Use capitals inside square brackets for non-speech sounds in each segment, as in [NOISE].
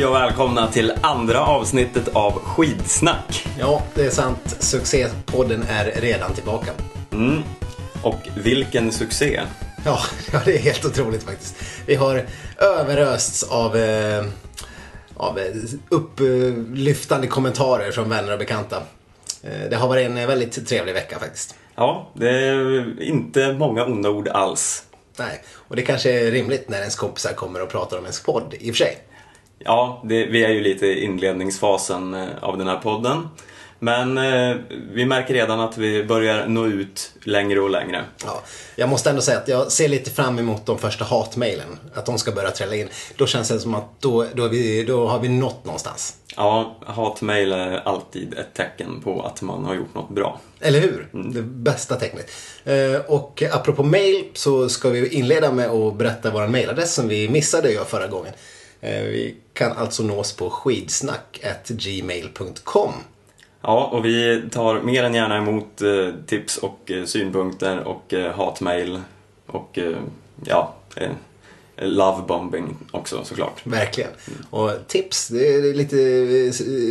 Hej och välkomna till andra avsnittet av Skidsnack. Ja, det är sant. Succépodden är redan tillbaka. Mm. Och vilken succé! Ja, [LAUGHS] ja, det är helt otroligt faktiskt. Vi har överösts av, eh, av eh, upplyftande kommentarer från vänner och bekanta. Eh, det har varit en väldigt trevlig vecka faktiskt. Ja, det är inte många onda ord alls. Nej, och det kanske är rimligt när ens kompisar kommer och pratar om ens podd i och för sig. Ja, det, vi är ju lite i inledningsfasen eh, av den här podden. Men eh, vi märker redan att vi börjar nå ut längre och längre. Ja, jag måste ändå säga att jag ser lite fram emot de första hatmailen. Att de ska börja trälla in. Då känns det som att då, då, vi, då har vi nått någonstans. Ja, hatmejl är alltid ett tecken på att man har gjort något bra. Eller hur? Det bästa tecknet. Eh, och apropå mail så ska vi inleda med att berätta vår mailadress som vi missade att göra förra gången. Eh, vi kan alltså nås på skidsnack.gmail.com. Ja, och vi tar mer än gärna emot eh, tips och eh, synpunkter och hatmejl och ja, lovebombing också såklart. Verkligen. Och tips, det är lite,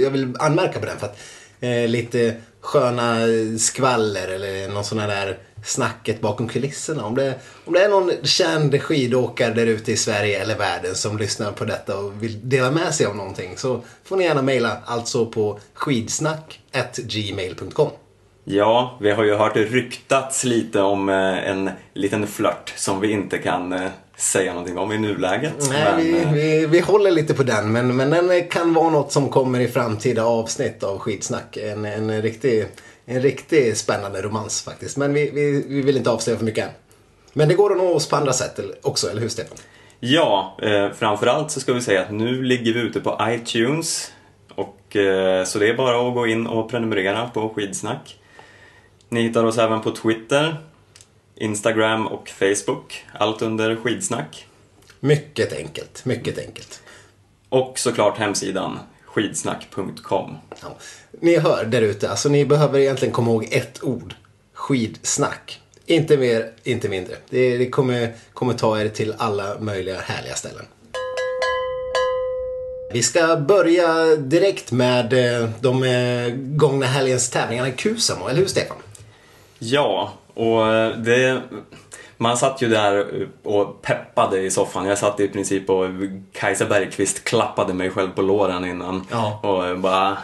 jag vill anmärka på den för att eh, lite sköna skvaller eller någon sån här där snacket bakom kulisserna. Om det, om det är någon känd skidåkare där ute i Sverige eller världen som lyssnar på detta och vill dela med sig av någonting så får ni gärna mejla alltså på skidsnack.gmail.com. Ja, vi har ju hört det ryktats lite om eh, en liten flört som vi inte kan eh, säga någonting om i nuläget. Nej, Men, vi, eh, vi, vi håller lite på den men, men den kan vara något som kommer i framtida avsnitt av Skidsnack. En, en, riktig, en riktig spännande romans faktiskt. Men vi, vi, vi vill inte avslöja för mycket än. Men det går att nå oss på andra sätt också, eller hur Stefan? Ja, eh, framförallt så ska vi säga att nu ligger vi ute på iTunes. Och, eh, så det är bara att gå in och prenumerera på Skidsnack. Ni hittar oss även på Twitter, Instagram och Facebook. Allt under Skidsnack. Mycket enkelt, mycket enkelt. Och såklart hemsidan skidsnack.com. Ja. Ni hör där ute, alltså ni behöver egentligen komma ihåg ett ord. Skidsnack. Inte mer, inte mindre. Det, det kommer, kommer ta er till alla möjliga härliga ställen. Vi ska börja direkt med eh, de eh, gångna helgens tävlingarna i Kusamo, eller hur Stefan? Ja, och eh, det... Man satt ju där och peppade i soffan. Jag satt i princip och Kajsa Bergqvist klappade mig själv på låren innan. Ja. Och bara...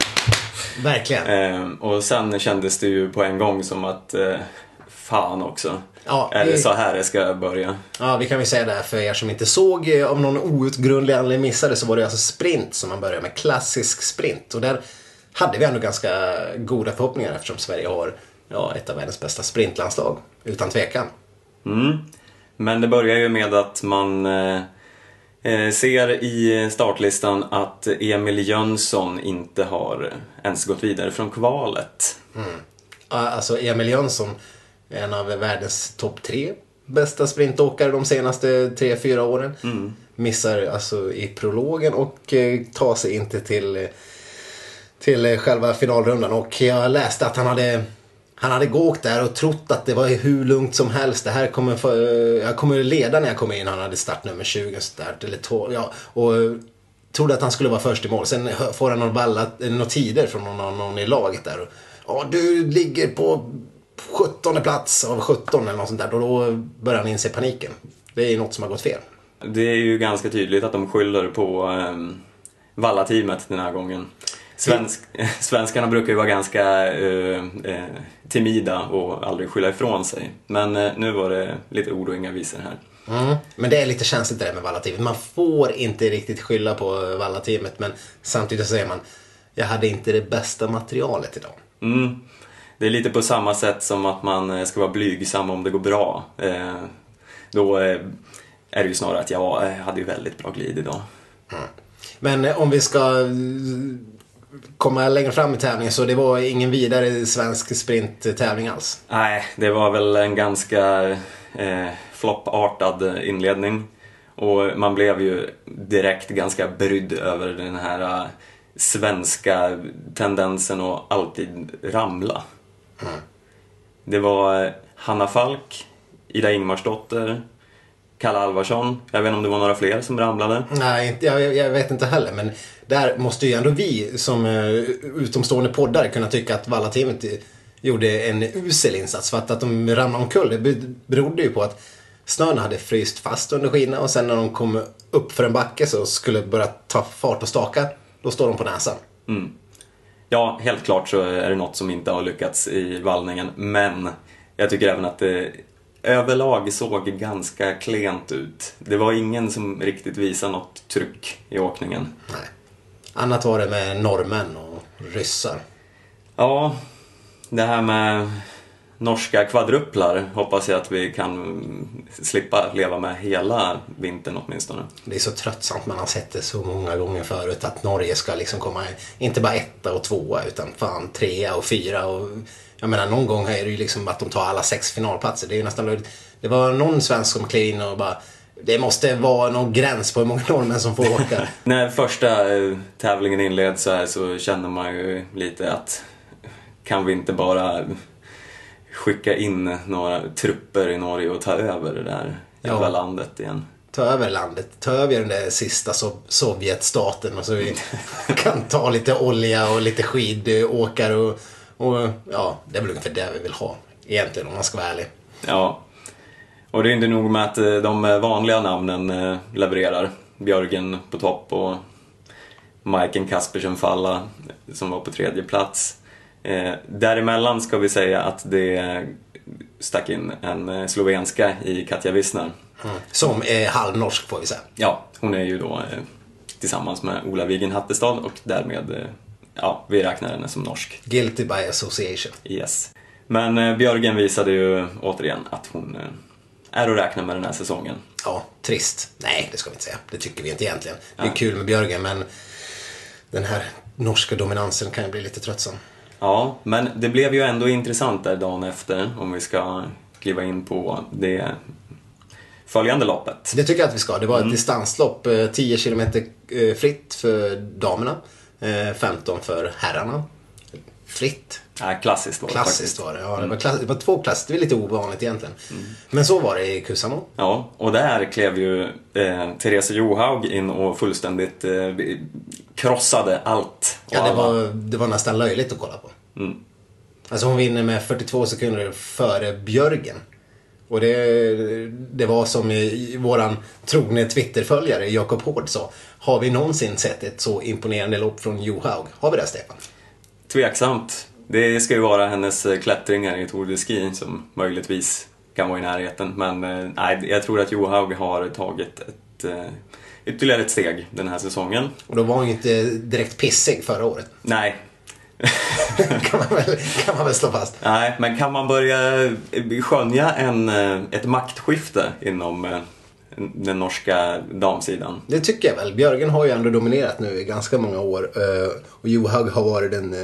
Verkligen. Eh, och sen kändes det ju på en gång som att eh, fan också. Ja, är det så här det ska börja? Ja, vi kan väl säga det här för er som inte såg, eh, av någon outgrundlig anledning missade, så var det alltså sprint som man började med. Klassisk sprint. Och där hade vi ändå ganska goda förhoppningar eftersom Sverige har ja, ett av världens bästa sprintlandslag. Utan tvekan. Mm. Men det börjar ju med att man eh, eh, ser i startlistan att Emil Jönsson inte har ens gått vidare från kvalet. Ja, Alltså Emil Jönsson, en av världens topp tre bästa sprintåkare de senaste tre, fyra åren. Missar alltså i prologen och eh, tar sig inte till, till själva finalrundan. Och jag läste att han hade han hade gått där och trott att det var hur lugnt som helst. Det här kommer för, eh, jag kommer leda när jag kommer in. Han hade startnummer 20 start, eller 12, ja. Och eh, trodde att han skulle vara först i mål. Sen får han några, eh, några tider från någon, någon, i laget där. Och, Ja, du ligger på 17 plats av 17 eller något sånt där. Och då börjar han inse paniken. Det är något som har gått fel. Det är ju ganska tydligt att de skyller på eh, Valla-teamet den här gången. Svensk, [LAUGHS] svenskarna brukar ju vara ganska eh, eh, timida och aldrig skylla ifrån sig. Men eh, nu var det lite ord och inga visor här. Mm. Men det är lite känsligt det där med Valla-teamet. Man får inte riktigt skylla på Valla-teamet. Men samtidigt så säger man, jag hade inte det bästa materialet idag. Mm. Det är lite på samma sätt som att man eh, ska vara blygsam om det går bra. Eh, då eh, är det ju snarare att jag hade ju väldigt bra glid idag. Men eh, om vi ska komma längre fram i tävlingen så det var ingen vidare svensk sprinttävling alls. Nej, det var väl en ganska eh, floppartad inledning. Och man blev ju direkt ganska brydd över den här eh, svenska tendensen att alltid ramla. Det var eh, Hanna Falk, Ida Ingmarsdotter, Kalle Alvarsson. Jag vet inte om det var några fler som ramlade. Nej, jag, jag vet inte heller. Men där måste ju ändå vi som eh, utomstående poddare kunna tycka att Valla-teamet gjorde en usel insats. För att, att de ramlade omkull det be- berodde ju på att snön hade fryst fast under skidorna och sen när de kom upp för en backe så skulle börja ta fart och staka, då står de på näsan. Ja, helt klart så är det något som inte har lyckats i vallningen. Men jag tycker även att det överlag såg ganska klent ut. Det var ingen som riktigt visade något tryck i åkningen. Nej. Annat var det med norrmän och ryssar. Ja, det här med norska kvadruplar hoppas jag att vi kan slippa leva med hela vintern åtminstone. Det är så tröttsamt, man har sett det så många gånger förut att Norge ska liksom komma, inte bara etta och tvåa utan fan trea och fyra och jag menar någon gång är det ju liksom att de tar alla sex finalplatser. Det är ju nästan löjligt. Det var någon svensk som klev in och bara det måste vara någon gräns på hur många norrmän som får åka. [LAUGHS] När första eh, tävlingen inleds så här så känner man ju lite att kan vi inte bara skicka in några trupper i Norge och ta över det där jävla Ja. landet igen. Ta över landet, ta över den där sista so- Sovjetstaten och så vi [LAUGHS] kan ta lite olja och lite skidåkare och, och ja, det är väl ungefär det vi vill ha egentligen om man ska vara ärlig. Ja. Och det är inte nog med att eh, de vanliga namnen eh, levererar. Björgen på topp och Majken Kaspersen Falla som var på tredje plats. Eh, däremellan ska vi säga att det stack in en eh, slovenska i Katja Wisner. Som är halvnorsk får vi säga. Ja, hon är ju då eh, tillsammans med Ola Wigen Hattestad och därmed, eh, ja, vi räknar henne som norsk. Guilty by association. Yes. Men eh, Björgen visade ju återigen att hon eh, är att räkna med den här säsongen. Ja, trist. Nej, det ska vi inte säga. Det tycker vi inte egentligen. Det är Ja. kul med Björgen, men den här norska dominansen kan ju bli lite tröttsam. Ja, men det blev ju ändå intressant där dagen efter om vi ska kliva in på det följande loppet. Det tycker jag att vi ska. Det var ett distanslopp. eh, 10 km eh, fritt för damerna. eh, 15 för herrarna. Fritt. Ja, klassiskt var det Klassiskt var det. Ja, det, var klass- det var två klassiskt. Det är lite ovanligt egentligen. Men så var det i Kuusamo. Ja, och där klev ju eh, Therese Johaug in och fullständigt eh, krossade allt. Ja, det alla. var, det var nästan löjligt att kolla på. Mm. Alltså hon vinner med 42 sekunder före Björgen. Och det, det var som i våran trogne Twitterföljare Jakob Hård sa. Har vi någonsin sett ett så imponerande lopp från Johaug? Har vi det Stefan? Tveksamt. Det ska ju vara hennes eh, klättringar i Tour de Ski som möjligtvis kan vara i närheten. Men eh, nej, jag tror att Johaug har tagit ett, eh, ytterligare ett steg den här säsongen. Och då var hon ju inte direkt pissig förra året. Nej, [LAUGHS] kan, man väl, kan man väl slå fast. nej men kan man börja skönja en, ett maktskifte inom den norska damsidan? Det tycker jag väl. Björgen har ju ändå dominerat nu i ganska många år. Och Johaug har varit den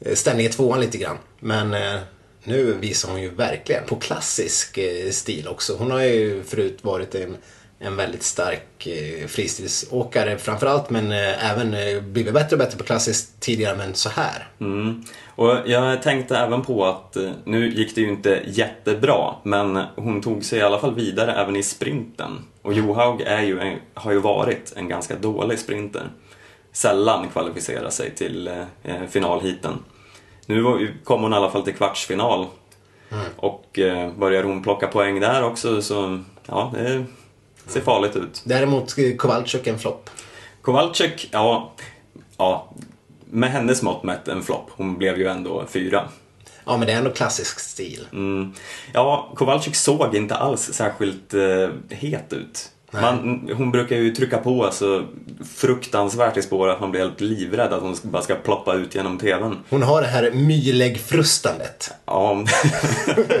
Eh, Ställning i tvåan lite grann. Men eh, nu visar hon ju verkligen på klassisk eh, stil också. Hon har ju förut varit en, en väldigt stark eh, fristilsåkare framförallt. Men eh, även eh, blivit bättre och bättre på klassiskt tidigare. Men så här. Mm. Och jag tänkte även på att eh, nu gick det ju inte jättebra, men hon tog sig i alla fall vidare även i sprinten. Och Johaug är ju en, har ju varit en ganska dålig sprinter. Sällan kvalificerar sig till eh, finalheaten. Nu var, ju- kom hon i alla fall till kvartsfinal. Och eh, börjar hon plocka poäng där också så, ja, det ser farligt ut. Däremot eh, Kowalczyk en flopp. Kowalczyk, ja, ja, med hennes mått mätt en flopp. Hon blev ju ändå fyra. Ja men det är ändå klassisk stil. Mm. Ja, Kowalczyk såg inte alls särskilt eh, het ut. Man, hon brukar ju trycka på alltså, fruktansvärt i spår att man blir helt livrädd att hon bara ska ploppa ut genom TVn. Hon har det här myläggfrustandet. Ja, [LAUGHS]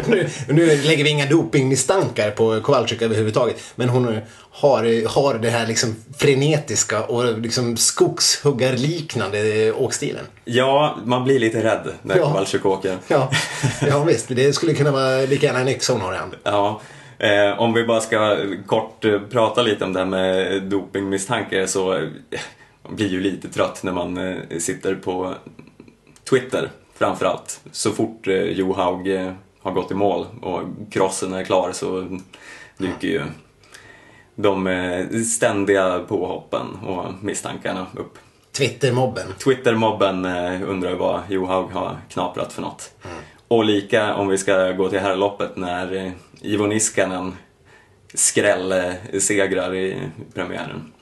nu, nu lägger vi inga dopingmisstankar på Kowalczyk överhuvudtaget. Men hon har, har det här liksom frenetiska och liksom skogshuggarliknande åkstilen. ja, man blir lite rädd när Ja. Kowalczyk åker. Ja, [LAUGHS] ja visst. Det skulle kunna vara lika gärna en yxa hon har i hand. Ja, eh, om vi bara ska kort eh, prata lite om det här med dopingmisstankar så eh, man blir ju lite trött när man eh, sitter på Twitter framförallt. Så fort eh, Johaug eh, har gått i mål och crossen är klar så dyker ju de eh, ständiga påhoppen och misstankarna upp. Twittermobben. Twittermobben eh, undrar vad Johaug har knaprat för något. Och lika om vi ska gå till herrloppet när eh, Ivo Niskanen skrällsegrar i premiären.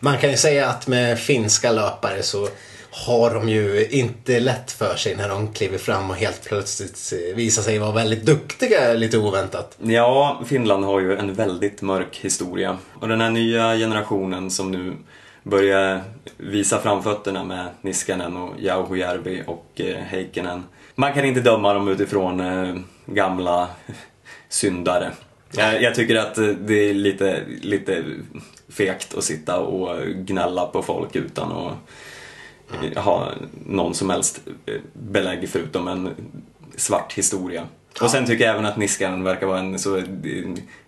Man kan ju säga att med finska löpare så har de ju inte lätt för sig när de kliver fram och helt plötsligt visar sig vara väldigt duktiga lite oväntat. Ja, Finland har ju en väldigt mörk historia. Och den här nya generationen som nu börjar visa framfötterna med Niskanen och Jauhojärvi och eh, Heikkinen. Man kan inte döma dem utifrån eh, gamla syndare. Jag, jag tycker att eh, det är lite, lite fegt att sitta och gnälla på folk utan att mm. ha någon som helst eh, belägg förutom en svart historia. Och sen tycker jag även att Niskanen verkar vara en så eh,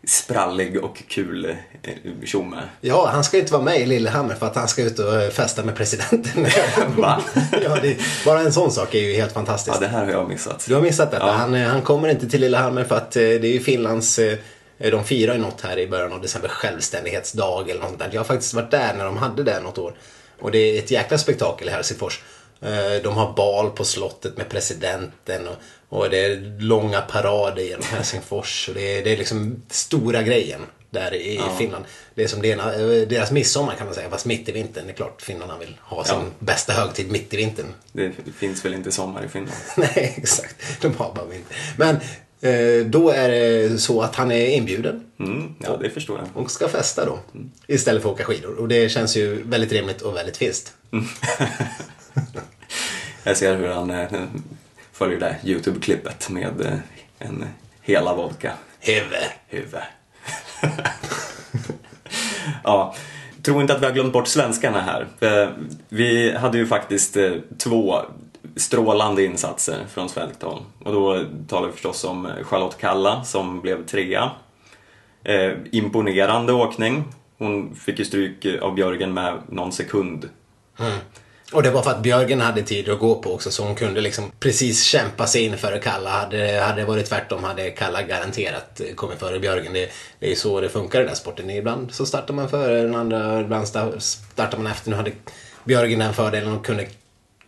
sprallig och kul eh, tjomme. Ja, han ska inte vara med i Lillehammer för att han ska ut och festa med presidenten. [LAUGHS] Va? [LAUGHS] ja, det, bara en sån sak är ju helt fantastiskt. Ja, det här har jag missat. Du har missat detta. Ja. Han, eh, han kommer inte till Lillehammer för att eh, det är ju Finlands eh, de firar ju något här i början av december, självständighetsdag eller något sånt där. Jag har faktiskt varit där när de hade det något år. Och det är ett jäkla spektakel i Helsingfors. Eh, De har bal på slottet med presidenten och, och det är långa parader genom [LAUGHS] Helsingfors. Och det, är, det är liksom stora grejen där i Finland. Det är som deras, deras midsommar kan man säga, fast mitt i vintern. Det är klart finnarna vill ha sin Ja. bästa högtid mitt i vintern. Det finns väl inte sommar i Finland? [LAUGHS] Nej, exakt. De har bara vinter. Men eh, då är det så att han är inbjuden Mm, ja, det förstår jag. och ska festa då. Istället för att åka skidor. Och det känns ju väldigt rimligt och väldigt finskt. [LAUGHS] [LAUGHS] Jag ser hur han eh, följer det YouTube-klippet med eh, en hela vodka. Huvud. Huvud. [LAUGHS] ja, tror inte att vi har glömt bort svenskarna här. Eh, Vi hade ju faktiskt två strålande insatser från svenskt håll. Och då talar vi förstås om Charlotte Kalla som blev trea. Eh, imponerande åkning. Hon fick ju stryk av Björgen med någon sekund. Och det var för att Björgen hade tid att gå på också så hon kunde liksom precis kämpa sig in före Kalla. Hade, hade det varit tvärtom hade Kalla garanterat kommit före Björgen. Det, det är så det funkar i den här sporten. Ibland så startar man före den andra, ibland sta- startar man efter. Nu hade Björgen den fördelen och kunde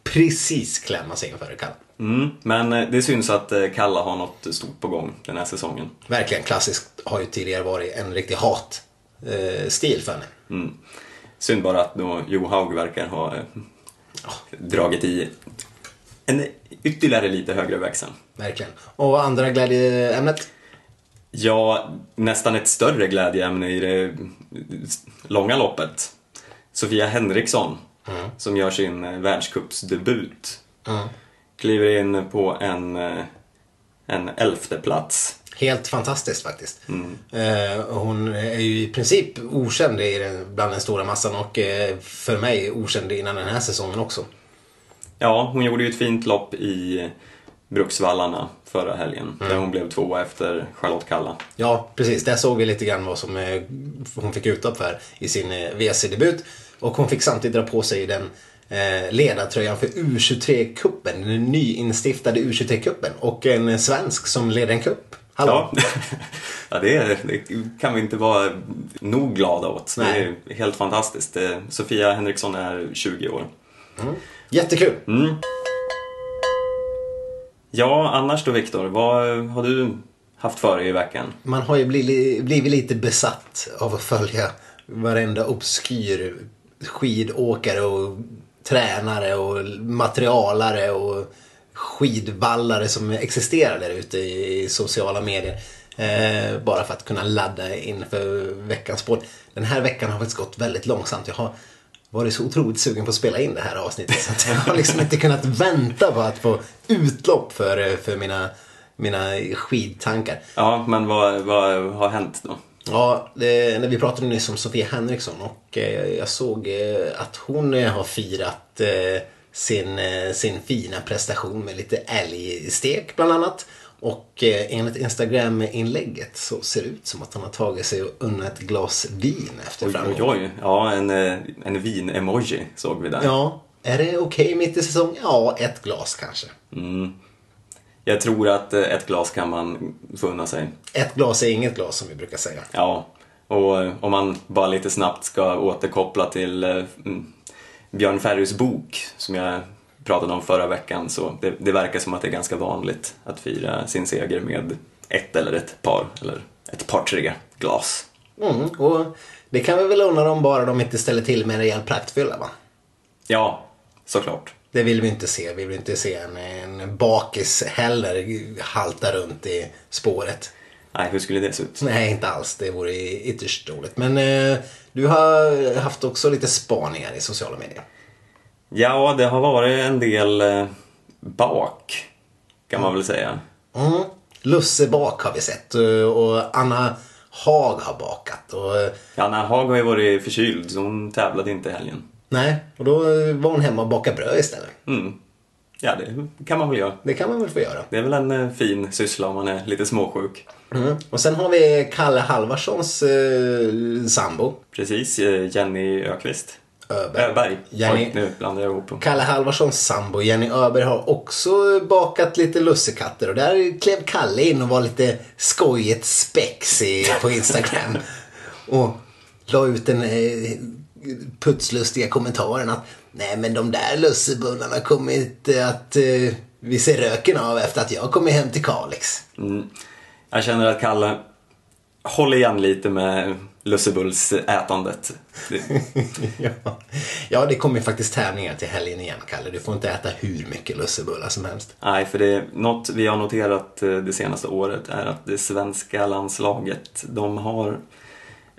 precis klämma sig in före Kalla. Mm, men eh, det syns att eh, Kalla har något stort på gång den här säsongen. Verkligen klassiskt. Har ju tidigare varit en riktig hat eh, för henne. Mm. Synd bara att då Johaug verkar ha dragit i en ytterligare lite högre växel. Verkligen. Och andra glädjeämnet? Ja, nästan ett större glädjeämne i det långa loppet. Sofia Henriksson, som gör sin eh, världscupsdebut, Mm. kliver in på en, eh, en elfte plats. Helt fantastiskt faktiskt. Eh, hon är ju i princip okänd i den, bland den stora massan och eh, för mig okänd innan den här säsongen också. Ja, hon gjorde ju ett fint lopp i Bruksvallarna förra helgen, där hon blev tvåa efter Charlotte Kalla. Ja, precis. Där såg vi lite grann vad som eh, hon fick utlopp för i sin eh, WC-debut. Och hon fick samtidigt dra på sig den eh, ledartröjan för U23-cupen, den nyinstiftade U23-cupen. Och en eh, svensk som leder en cup. Hallå? Ja, [LAUGHS] ja det, är- det kan vi inte vara nog glada åt. Nej. Det är helt fantastiskt. Eh, Sofia Henriksson är 20 år. Jättekul! Mm. Ja, annars då Viktor, vad har du haft för dig i veckan? Man har ju blivit, blivit lite besatt av att följa varenda obskyr skidåkare och tränare och materialare och skidvallare som existerar där ute i sociala medier. Eh, bara för att kunna ladda inför veckans sport. Den här veckan har faktiskt gått väldigt långsamt. Jag har varit så otroligt sugen på att spela in det här avsnittet så att jag har liksom inte kunnat vänta på att få utlopp för, för mina, mina skidtankar. Ja, men vad, vad har hänt då? Ja, det, när vi pratade nyss om Sofia Henriksson och eh, jag såg eh, att hon eh, har firat eh, sin, eh, sin fina prestation med lite älgstek bland annat. Och eh, enligt Instagram-inlägget så ser det ut som att hon har tagit sig och unnat ett glas vin efter Oj, framgången. oj, oj. Ja, en, eh, en vin-emoji såg vi där. Ja, är det okej mitt i säsong? Ja, ett glas kanske. Mm. Jag tror att ett glas kan man få unna sig. Ett glas är inget glas som vi brukar säga. Ja, Och om man bara lite snabbt ska återkoppla till mm, Björn Ferrys bok som jag pratade om förra veckan så det, det verkar som att det är ganska vanligt att fira sin seger med ett eller ett par eller ett par tre glas. Mm, och det kan vi väl undra dem bara de inte ställer till med en rejäl praktfylla va? Ja, såklart. Det vill vi inte se. Vi vill inte se en, en bakis heller halta runt i spåret. Nej, hur skulle det se ut? Nej, inte alls. Det vore ytterst dåligt. Men eh, du har haft också lite spaningar i sociala medier. Ja, det har varit en del eh, bak, kan man väl säga. Mm. Lusse bak har vi sett eh, och Anna Haag har bakat. Och, eh, Anna Haag har ju varit förkyld, så hon tävlade inte i helgen. nej, och då var hon hemma och bakade bröd istället. Mm. Ja, det kan man väl göra. Det kan man väl få göra. Det är väl en eh, fin syssla om man är lite småsjuk. Mm. Och sen har vi Kalle Halvarssons eh, sambo. Precis, eh, Jenny Öqvist. Öberg. Öberg. Jenny- Oj, nu blandar jag ihop dem. Kalle Halvarssons sambo Jenny Öberg har också bakat lite lussekatter och där klev Kalle in och var lite skojigt spexig på Instagram. [LAUGHS] och la ut den eh, putslustiga kommentaren att nej men de där lussebullarna kommer inte att eh, vi ser röken av efter att jag kommer hem till Kalix. Mm. Jag känner att Kalle håller igen lite med lussebullsätandet. Det- [LAUGHS] ja. ja, det kommer faktiskt tävlingar till helgen igen Kalle. Du får inte äta hur mycket lussebullar som helst. Nej, för det är något vi har noterat eh, det senaste året är att det svenska landslaget, de har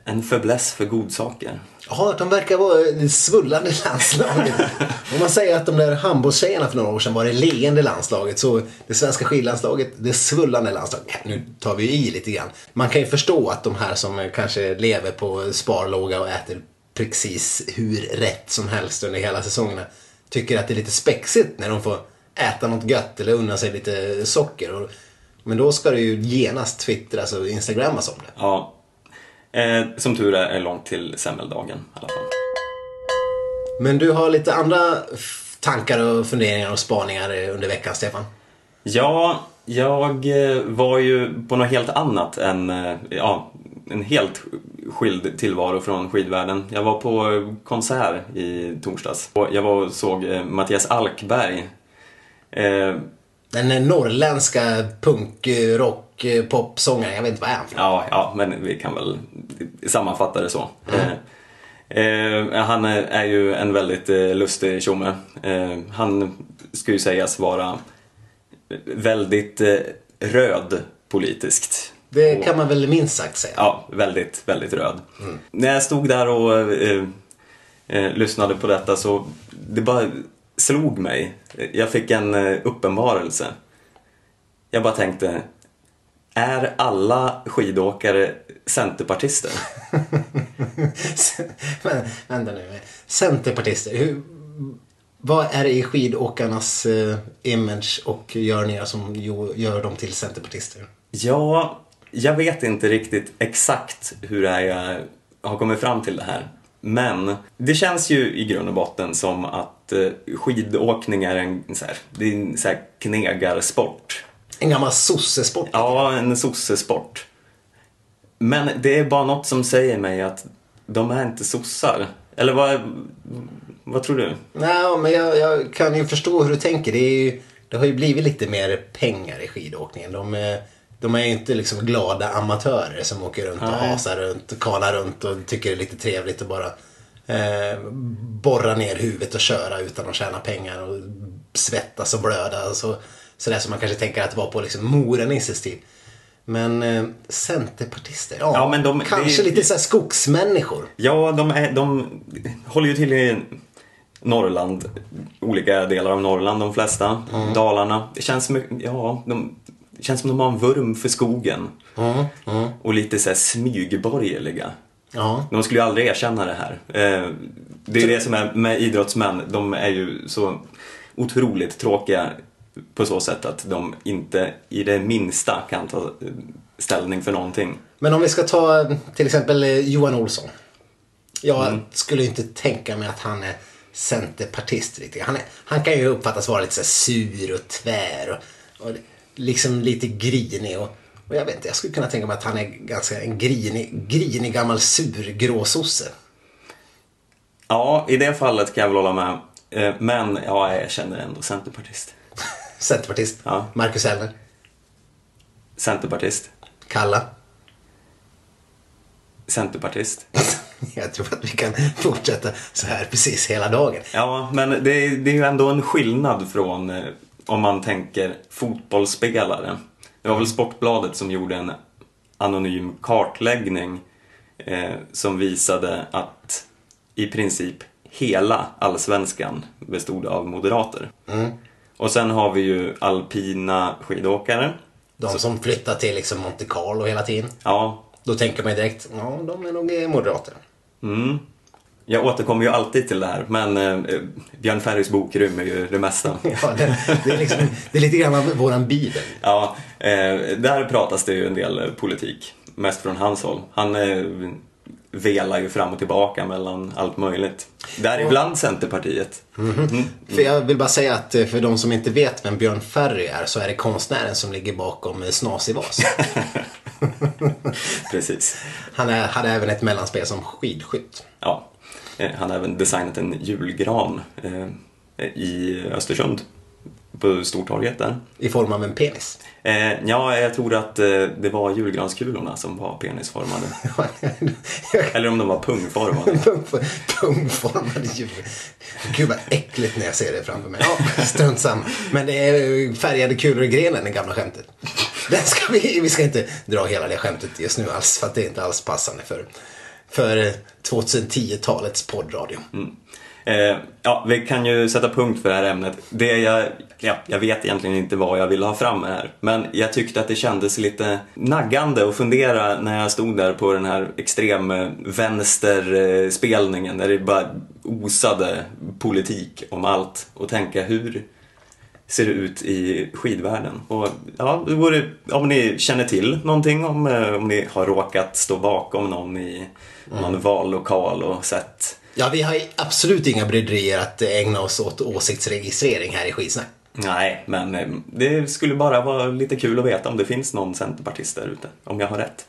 en fäbless för godsaker. Ja, de verkar vara det svullande landslaget. [LAUGHS] Om man säger att de där handbollstjejerna för några år sedan var det leende landslaget så det svenska skidlandslaget, det svullande landslaget. Nu tar vi i lite grann. Man kan ju förstå att de här som kanske lever på sparlåga och äter precis hur rätt som helst under hela säsongerna tycker att det är lite spexigt när de får äta något gött eller unna sig lite socker. Men då ska det ju genast twittras och instagrammas om det. Ja, eh, som tur är, är långt till semmeldagen i alla fall. Men du har lite andra tankar och funderingar och spaningar under veckan, Stefan? Ja, jag eh, var ju på något helt annat än, eh, ja, en helt skild tillvaro från skidvärlden. Jag var på konsert i torsdags. Och Jag var och såg eh, Mattias Alkberg. Den norrländska punk, eh, rock, eh, popsångaren, jag vet inte vad är han Ja, ja, men vi kan väl sammanfatta det så. Eh, eh, han är, är ju en väldigt eh, lustig tjomme. Eh, han ska ju sägas vara väldigt eh, röd politiskt. Det kan man väl minst sagt säga. Ja, väldigt, väldigt röd. När jag stod där och lyssnade på detta så det bara slog mig. Jag fick en eh, uppenbarelse. Jag bara tänkte, är alla skidåkare centerpartister? [LAUGHS] Men, vänta nu. Centerpartister, hur, vad är det i skidåkarnas eh, image och görningar som gör dem till centerpartister? Ja, jag vet inte riktigt exakt hur det är jag har kommit fram till det här. Men det känns ju i grund och botten som att eh, skidåkning är en, så här, det är en så här knegarsport. En gammal sossesport. Ja, en sossesport. Men det är bara något som säger mig att de är inte sossar. Eller vad, vad tror du? Nej, men jag, jag kan ju förstå hur du tänker. Det, ju, det har ju blivit lite mer pengar i skidåkningen. De, är- de är ju inte liksom glada amatörer som åker runt och Nej. hasar runt och kanar runt och tycker det är lite trevligt att bara eh, borra ner huvudet och köra utan att tjäna pengar och svettas och blöda. Och så, sådär som man kanske tänker att det var på liksom Mora-Nisses tid. Men eh, centerpartister, ja, Ja, men de- kanske det- lite så här skogsmänniskor. Ja, de, är, de håller ju till i Norrland, olika delar av Norrland de flesta. Dalarna. Det känns som, ja, de, det känns som de har en vurm för skogen. Mm, mm, Och lite så här smygborgerliga. ja. De skulle ju aldrig erkänna det här. Eh, Det är det som är med idrottsmän. De är ju så otroligt tråkiga på så sätt att de inte i det minsta kan ta ställning för någonting. Men om vi ska ta eh, till exempel eh, Johan Olsson. Jag Mm. skulle inte tänka mig att han är centerpartist riktigt. Han, är, han kan ju uppfattas vara lite så sur och tvär och, och liksom lite grinig. Och, Och jag vet inte, jag skulle kunna tänka mig att han är ganska en grinig, grinig gammal sur gråsosse. Ja, i det fallet kan jag väl hålla med. Eh, Men ja, jag känner ändå centerpartist. [LAUGHS] Centerpartist. Ja. Marcus Hellner. Centerpartist. Kalla. Centerpartist. [LAUGHS] Jag tror att vi kan fortsätta så här precis hela dagen. Ja, men det är, det är ju ändå en skillnad från eh, om man tänker fotbollsspelare. Det var väl Sportbladet som gjorde en anonym kartläggning eh, som visade att i princip hela allsvenskan bestod av moderater. Och sen har vi ju alpina skidåkare. De som flyttar till liksom Monte Carlo hela tiden. Ja, Då tänker man ju direkt, ja de är nog eh, moderater. mm. Jag återkommer ju alltid till det här, men eh, Björn Ferrys bok rymmer ju det mesta. [LAUGHS] Ja, det, det, är liksom, det är lite grann av våran bibel. Ja, eh, där pratas det ju en del politik. Mest från hans håll. Han eh, velar ju fram och tillbaka mellan allt möjligt. Däribland Centerpartiet. Mm. För jag vill bara säga att eh, för de som inte vet vem Björn Ferry är så är det konstnären som ligger bakom eh, Snasig Vas. [LAUGHS] Precis. Han är, hade även ett mellanspel som skidskytt. Ja. Eh, han har även designat en julgran eh, i Östersund. På Stortorget där. I form av en penis. Eh, ja, jag tror att eh, det var julgranskulorna som var penisformade. [LAUGHS] Eller om de var pungformade. [LAUGHS] Pungformade djur. Gud vad äckligt när jag ser det framför mig. Ja, [LAUGHS] strunt samma. Men det är färgade kulor i grenen, det gamla skämtet. Den ska vi, vi ska inte dra hela det skämtet just nu alls, för att det är inte alls passande för, för 2010-talets poddradio. Eh, ja, vi kan ju sätta punkt för det här ämnet. Det jag, ja, jag vet egentligen inte vad jag ville ha fram med det här. Men jag tyckte att det kändes lite naggande att fundera när jag stod där på den här extrem vänsterspelningen där det bara osade politik om allt och tänka hur ser det ut i skidvärlden? Och ja, det vore, om ni känner till någonting, om, eh, om ni har råkat stå bakom någon i någon vallokal och sett Ja, vi har absolut inga bryderier att ägna oss åt åsiktsregistrering här i Skidsnack. Nej, men eh, det skulle bara vara lite kul att veta om det finns någon centerpartist där ute, om jag har rätt.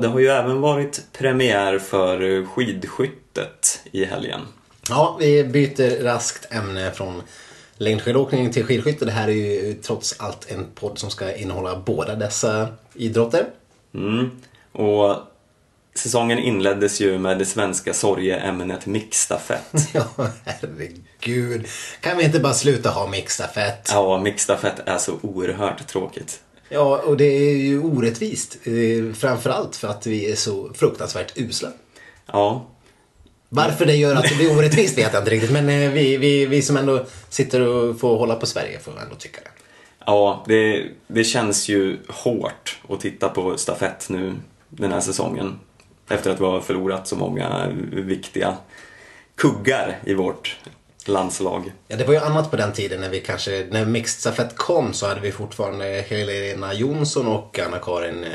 Det har ju även varit premiär för skidskyttet i helgen. Ja, vi byter raskt ämne från längdskidåkning till skidskytte. Det här är ju trots allt en podd som ska innehålla båda dessa idrotter. Mm. Och säsongen inleddes ju med det svenska sorgeämnet mixstafett. [LAUGHS] Ja, herregud. Kan vi inte bara sluta ha mixstafett? Ja, mixstafett är så oerhört tråkigt. Ja, och det är ju orättvist. Eh, Framförallt för att vi är så fruktansvärt usla. Ja, varför det gör att det blir orättvist vet jag inte riktigt. Men eh, vi, vi, vi som ändå sitter och får hålla på Sverige får ändå tycka det. Ja, det, det känns ju hårt att titta på stafett nu den här säsongen. Efter att vi har förlorat så många viktiga kuggar i vårt landslag. Ja, det var ju annat på den tiden när vi kanske, när mixed stafett kom så hade vi fortfarande Helena Jonsson och Anna-Karin eh,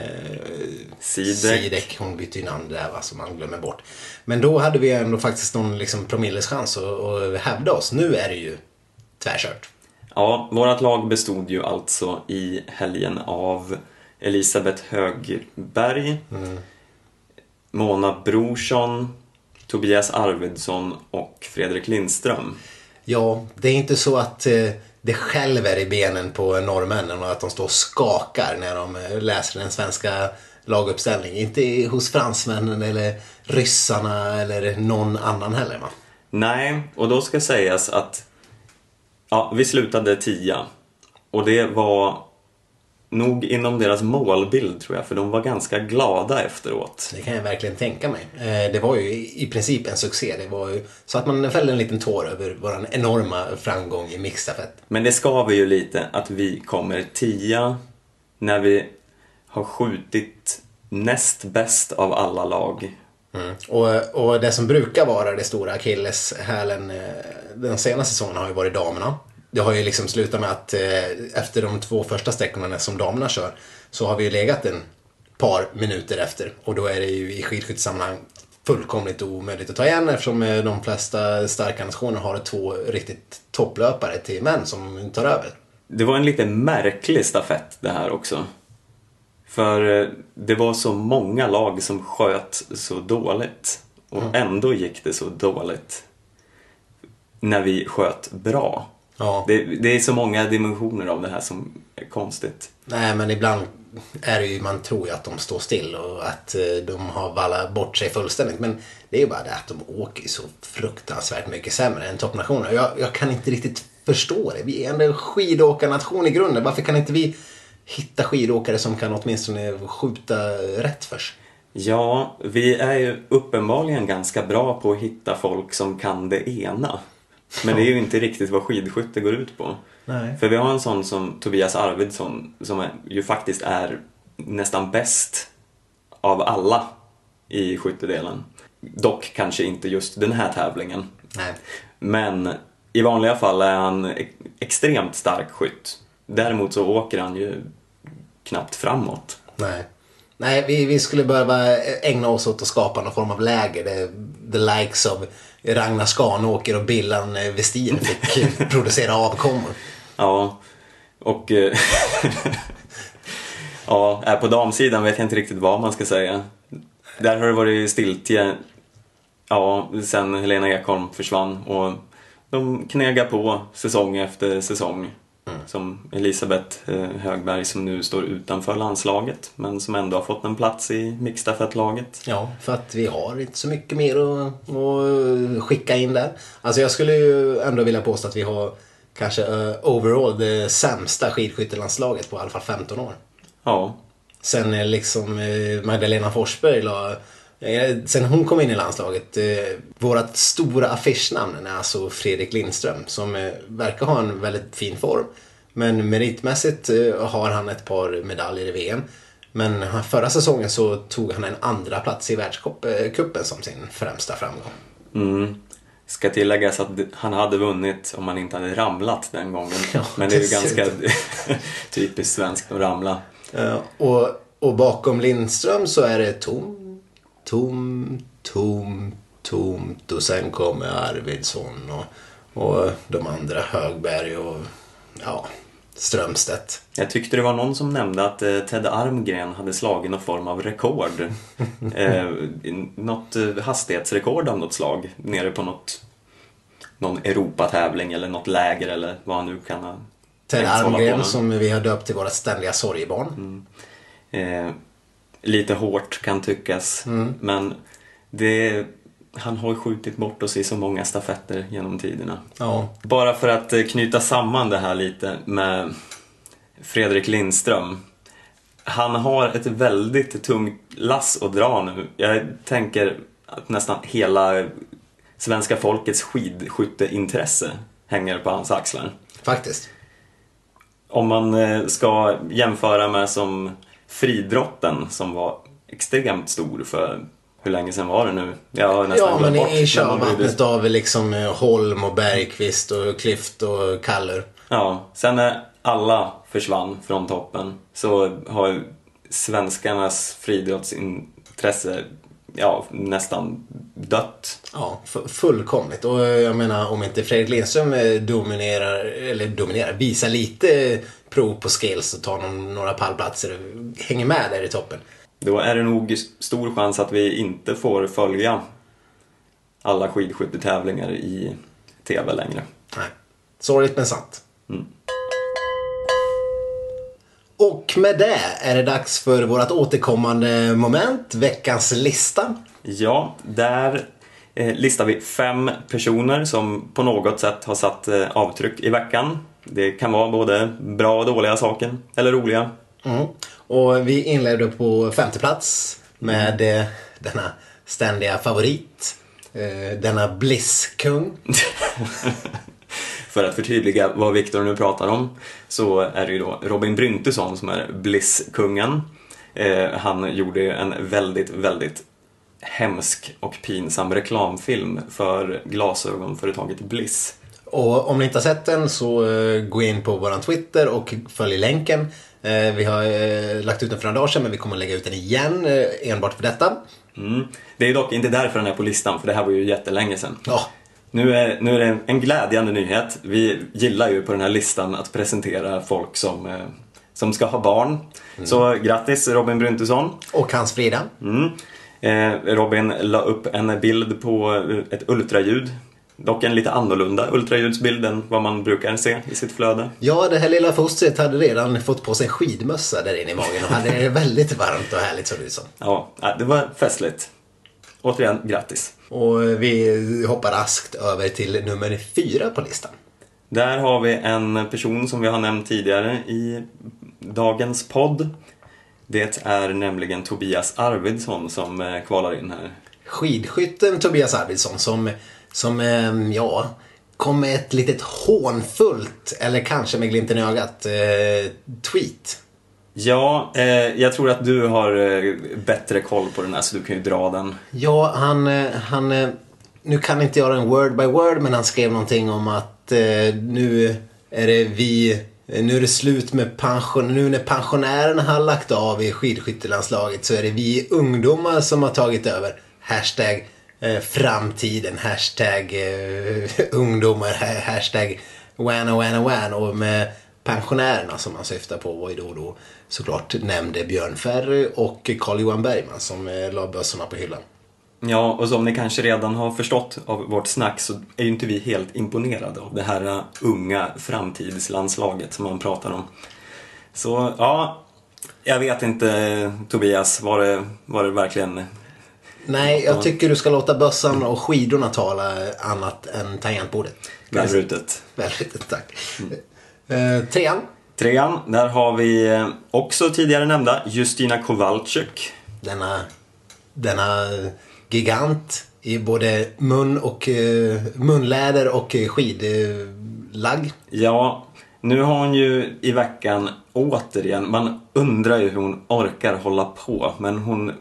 Sidek. Sidek. Hon bytte ju namn där va, som man glömmer bort. Men då hade vi ändå faktiskt någon liksom promilles chans att, att hävda oss. Nu är det ju tvärkört. Ja, vårt lag bestod ju alltså i helgen av Elisabeth Högberg, Mona Brorsson, Tobias Arvidsson och Fredrik Lindström. Ja, det är inte så att eh, det skälver i benen på norrmännen och att de står och skakar när de eh, läser den svenska laguppställningen. Inte hos fransmännen eller ryssarna eller någon annan heller va? Nej, och då ska sägas att ja, vi slutade tia. Och det var nog inom deras målbild tror jag, för de var ganska glada efteråt. Det kan jag verkligen tänka mig. Eh, Det var ju i princip en succé. Det var ju så att man fällde en liten tår över vår enorma framgång i mixstafett. Men det skaver ju lite att vi kommer tia när vi har skjutit näst bäst av alla lag. Och, och det som brukar vara det stora akilleshälen eh, den senaste säsongen har ju varit damerna. Det har ju liksom slutat med att eh, efter de två första sträckorna som damerna kör så har vi ju legat en par minuter efter. Och då är det ju i skidskyttesammanhang fullkomligt omöjligt att ta igen eftersom eh, de flesta starka nationer har två riktigt topplöpare till män som tar över. det var en lite märklig stafett det här också. För eh, det var så många lag som sköt så dåligt. Och ändå gick det så dåligt. När vi sköt bra. Ja. Det, det är så många dimensioner av det här som är konstigt. Nej, men ibland är det ju, man tror ju att de står still och att eh, de har vallat bort sig fullständigt. Men det är ju bara det att de åker så fruktansvärt mycket sämre än toppnationerna. Jag, jag kan inte riktigt förstå det. Vi är ändå en skidåkarnation i grunden. Varför kan inte vi hitta skidåkare som kan åtminstone skjuta rätt först? Ja, vi är ju uppenbarligen ganska bra på att hitta folk som kan det ena. Men det är ju inte riktigt vad skidskytte går ut på. Nej. För vi har en sån som Tobias Arvidsson som är, ju faktiskt är nästan bäst av alla i skyttedelen. Dock kanske inte just den här tävlingen. Nej. Men i vanliga fall är han extremt stark skytt. Däremot så åker han ju knappt framåt. Nej. Nej, vi, vi skulle behöva ägna oss åt att skapa någon form av läger the likes of Ragnar Skanåker och Billan eh, Westin fick [LAUGHS] producera avkommor. Ja, och... eh, [LAUGHS] ja, på damsidan vet jag inte riktigt vad man ska säga. Där har det varit stiltje, ja, sen Helena Ekholm försvann och de knegar på säsong efter säsong. Som Elisabeth eh, Högberg som nu står utanför landslaget men som ändå har fått en plats i mixstafettlaget. Ja, för att vi har inte så mycket mer att, att skicka in där. Alltså jag skulle ju ändå vilja påstå att vi har kanske eh, overall det sämsta skidskyttelandslaget på i alla fall 15 år. Ja, Sen liksom eh, Magdalena Forsberg la, Sen hon kom in i landslaget, eh, vårat stora affischnamn är alltså Fredrik Lindström som eh, verkar ha en väldigt fin form. Men meritmässigt eh, har han ett par medaljer i VM. Men förra säsongen så tog han en andra plats i världscupen som sin främsta framgång. Mm. Ska tilläggas att han hade vunnit om han inte hade ramlat den gången. Ja, Men det är ju ganska [LAUGHS] typiskt svenskt att ramla. Eh, och, och bakom Lindström så är det tom, tom, tom, tomt och sen kommer Arvidsson och, och de andra Högberg och ja, Strömstedt. Jag tyckte det var någon som nämnde att eh, Ted Armgren hade slagit någon form av rekord. [LAUGHS] eh, något eh, hastighetsrekord av något slag nere på något någon Europatävling eller något läger eller vad han nu kan ha Ted Armgren som vi har döpt till våra ständiga sorgebarn. Eh, lite hårt kan tyckas, men det, han har ju skjutit bort oss i så många stafetter genom tiderna. Ja. Bara för att eh, knyta samman det här lite med Fredrik Lindström. Han har ett väldigt tungt lass att dra nu. Jag tänker att nästan hela svenska folkets skidskytteintresse hänger på hans axlar. Faktiskt. Om man eh, ska jämföra med som fridrotten som var extremt stor för hur länge sedan var det nu? Har nästan Ja, men bort. i sig. kölvattnet av liksom eh, Holm och Bergqvist och Klyft och Kallur. Ja, sen när alla försvann från toppen så har svenskarnas friidrottsintresse ja, nästan dött. Ja, fu- fullkomligt. Och eh, jag menar om inte Fredrik Lindström eh, dominerar, eller dominerar, visar lite prov på skills och tar någon, några pallplatser och hänger med där i toppen. Då är det nog stor chans att vi inte får följa alla skidskyttetävlingar i TV längre. Nej. Sorgligt men sant. Mm. Och med det är det dags för vårt återkommande moment, veckans lista. Ja, där eh, listar vi fem personer som på något sätt har satt eh, avtryck i veckan. Det kan vara både bra och dåliga saker, eller roliga. Mm. Och vi inledde på femte plats med eh, denna ständiga favorit. Eh, denna Blisskung. [LAUGHS] För att förtydliga vad Viktor nu pratar om så är det ju då Robin Bryntesson som är Blisskungen. Eh, han gjorde ju en väldigt, väldigt hemsk och pinsam reklamfilm för glasögonföretaget Bliss. Och om ni inte har sett den så eh, gå in på våran Twitter och följ länken. Eh, vi har eh, lagt ut den för några dagar sedan men vi kommer lägga ut den igen enbart för detta. Mm. Det är dock inte därför den är på listan, för det här var ju jättelänge sedan. Ja, Nu är, nu är det en glädjande nyhet. Vi gillar ju på den här listan att presentera folk som, eh, som ska ha barn. Så grattis Robin Bryntesson. Och hans Frida. Mm. Eh, Robin la upp en bild på eh, ett ultraljud. Dock en lite annorlunda ultraljudsbild än vad man brukar se i sitt flöde. Ja, det här lilla fostret hade redan fått på sig skidmössa där inne i magen och hade det väldigt varmt och härligt såg det ut som. Ja, eh, det var festligt. Återigen, grattis. Och vi hoppar raskt över till nummer fyra på listan. Där har vi en person som vi har nämnt tidigare i dagens podd. Det är nämligen Tobias Arvidsson som eh, kvalar in här. Skidskytten Tobias Arvidsson som, som eh, ja, kom med ett litet hånfullt, eller kanske med glimten i ögat, eh, tweet. Ja, eh, jag tror att du har eh, bättre koll på den här så du kan ju dra den. Ja, han, eh, han eh, nu kan inte jag den word by word, men han skrev någonting om att eh, nu är det vi, eh, nu är det slut med pension, nu när pensionärerna har lagt av i skidskyttelandslaget så är det vi ungdomar som har tagit över. Hashtag eh, framtiden, hashtag eh, [LAUGHS] ungdomar, hashtag wana wana wan och med pensionärerna som man syftar på var ju då och då såklart nämnde Björn Ferry och Carl-Johan Bergman som eh, la bössorna på hyllan. Ja, och som ni kanske redan har förstått av vårt snack så är ju inte vi helt imponerade av det här uh, unga framtidslandslaget som man pratar om. Så ja, jag vet inte Tobias, var det, var det verkligen... Nej, jag tycker du ska låta bössan och skidorna tala annat än tangentbordet. Välbrutet. Väldigt, tack. Eh, trean. Trean, där har vi eh, också tidigare nämnda Justina Kowalczyk. Denna, denna gigant i både mun och, eh, munläder och skidlagg. Ja, nu har hon ju i veckan återigen, man undrar ju hur hon orkar hålla på, men hon...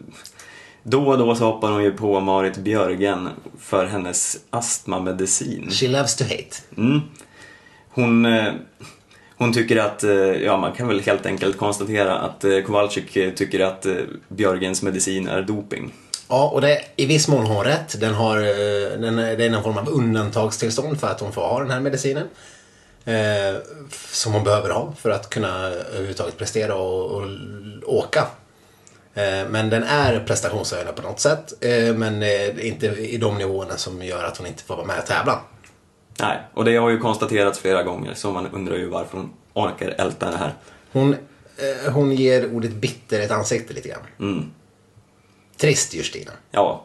Då och då så hoppar hon ju på Marit Björgen för hennes astmamedicin. She loves to hate. Mm. Hon, eh, hon tycker att, eh, ja man kan väl helt enkelt konstatera att eh, Kowalczyk eh, tycker att Björgens medicin är doping. Ja, och det, i viss mån har hon rätt. Den har, den, det är någon form av undantagstillstånd för att hon får ha den här medicinen. Eh, som hon behöver ha för att kunna överhuvudtaget prestera och, och åka. Eh, men den är prestationshöjande på något sätt. Eh, men eh, inte i de nivåerna som gör att hon inte får vara med och tävla. Nej, och det har ju konstaterats flera gånger så man undrar ju varför hon orkar älta det här. Hon, eh, hon ger ordet bitter ett ansikte lite grann. Mm. Trist Justina. Ja.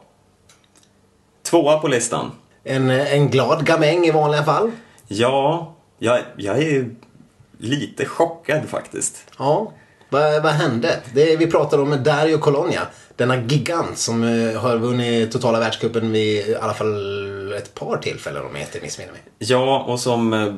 Tvåa på listan. En, en glad gamäng i vanliga fall. Ja, jag, jag är lite chockad faktiskt. Ja, vad, vad hände? Det, vi pratar om Dario Colonia. Denna gigant som eh, har vunnit totala världscupen vid i alla fall ett par tillfällen om jag inte missminner mig. Ja, och som eh,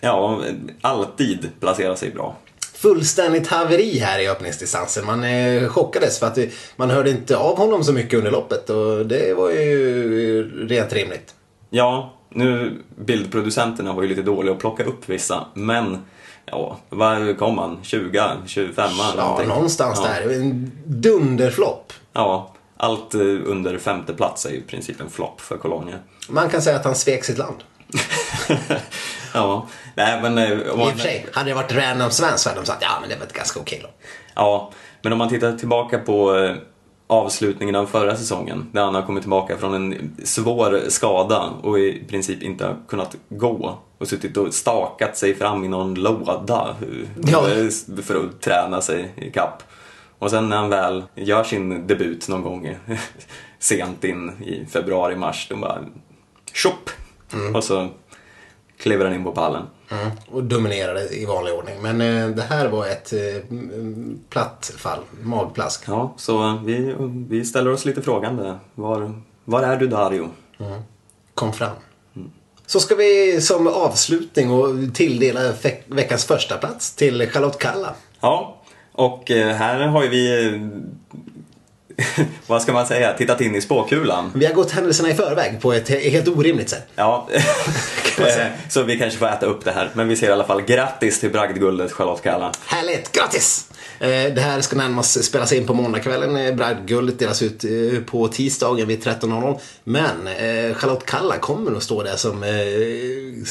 ja, alltid placerar sig bra. Fullständigt haveri här i öppningsdistansen. Man eh, chockades för att man hörde inte av honom så mycket under loppet och det var ju rent rimligt. Ja, nu bildproducenterna var ju lite dåliga att plocka upp vissa, men ja, vad kom han? 20, 25 Ja, någonting. någonstans ja. där. En dunderflopp. Ja, allt eh, under femte plats är i princip en flopp för Colonia. Man kan säga att han svek sitt land. [LAUGHS] ja, nej men... eh, om I och man- för sig, hade det varit random svensk så hade de sagt ja men det var ett ganska okej lopp. Ja, men om man tittar tillbaka på eh, avslutningen av förra säsongen där han har kommit tillbaka från en svår skada och i princip inte har kunnat gå och suttit och stakat sig fram i någon låda eh, Ja. för att träna sig i kapp. Och sen när han väl gör sin debut någon gång [LAUGHS] sent in i februari-mars, då bara tjopp! Och så kliver han in på pallen. Mm. Och dominerade i vanlig ordning. Men eh, det här var ett eh, platt fall. Magplask. Ja, så vi, vi ställer oss lite frågande. Var, var är du Dario? Kom fram. Så ska vi som avslutning och tilldela veckans första plats till Charlotte Kalla. Ja, och eh, här har ju vi, eh, [LAUGHS] vad ska man säga, tittat in i spåkulan. Vi har gått händelserna i förväg på ett he- helt orimligt sätt. Ja, [LAUGHS] Eh, Så vi kanske får äta upp det här. Men vi säger i alla fall grattis till bragdguldet Charlotte Kalla. Härligt, grattis! Eh, det här ska närmast spelas in på måndagskvällen. Eh, Bragdguldet delas ut eh, på tisdagen vid 13.00. Men Charlotte Kalla kommer att stå där som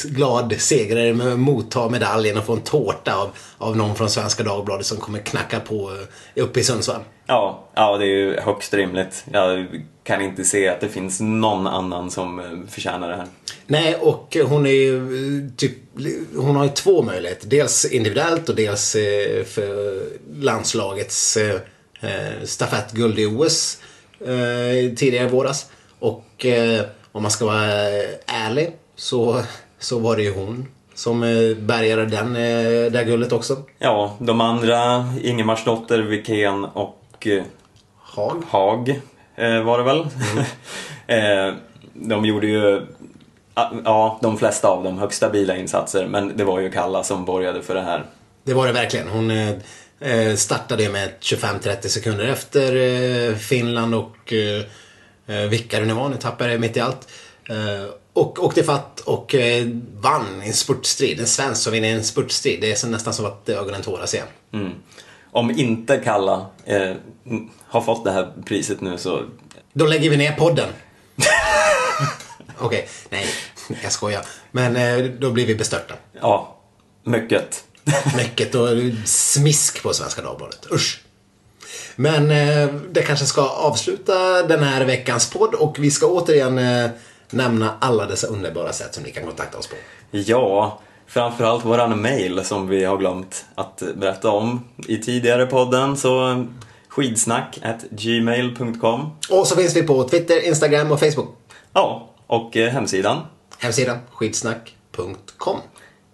glad segrare med motta medaljen och få en tårta av, av någon från Svenska Dagbladet som kommer knacka på uppe i Sundsvall. Ja, ja, det är ju högst rimligt. Jag kan inte se att det finns någon annan som förtjänar det här. Nej, och hon är ju typ, hon har ju två möjligheter. Dels individuellt och dels eh, för landslagets eh, eh, stafettguld i OS tidigare i våras. Och om man ska vara ärlig så, så var det ju hon som bärgade den, det guldet också. Ja, de andra, Ingemarsdotter, Wikén och. Haag eh, var det väl. [LAUGHS] eh, de gjorde ju, ja, de flesta av dem högst stabila insatser, men det var ju Kalla som borgade för det här. Det var det verkligen. Hon eh, eh, startade med 25-30 sekunder efter eh, Finland och eh, eh, vilka det nu var, nu tappade jag mitt i allt. Och åkte fatt och vann i en spurtstrid. En svensk som vinner en spurtstrid. Det är nästan som att ögonen tåras igen. Mm. Om inte Kalla har fått det här priset nu så Då lägger vi ner podden. [LAUGHS] Okej, nej, jag skojar. Men eh, då blir vi bestörta. Ja, mycket. [LAUGHS] Mycket och smisk på Svenska Dagbladet. Usch. Men eh, det kanske ska avsluta den här veckans podd och vi ska återigen eh, nämna alla dessa underbara sätt som ni kan kontakta oss på. Ja, framförallt våran mail som vi har glömt att berätta om i tidigare podden. Så skidsnack gmail.com. Och så finns vi på Twitter, Instagram och Facebook. Ja, och eh, hemsidan. Hemsidan skidsnack.com.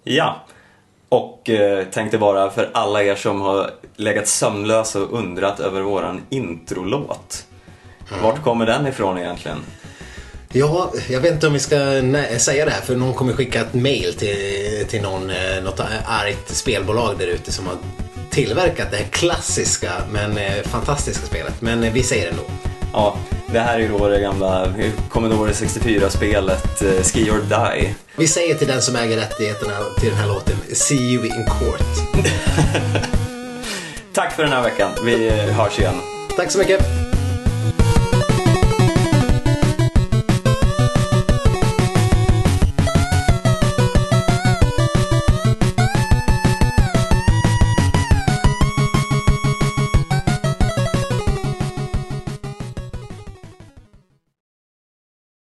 Ja. Och eh, tänkte bara för alla er som har legat sömnlösa och undrat över våran introlåt. Vart kommer den ifrån egentligen? Ja, jag vet inte om vi ska säga det här för någon kommer skicka ett mail till, till någon, eh, något argt spelbolag där ute som har tillverkat det här klassiska men eh, fantastiska spelet. Men eh, vi säger det ändå. Ja, det här är ju då det gamla Commodore 64-spelet eh, Ski or Die. Vi säger till den som äger rättigheterna till den här låten See you in court. [LAUGHS] Tack för den här veckan. Vi eh, hörs igen. Tack så mycket.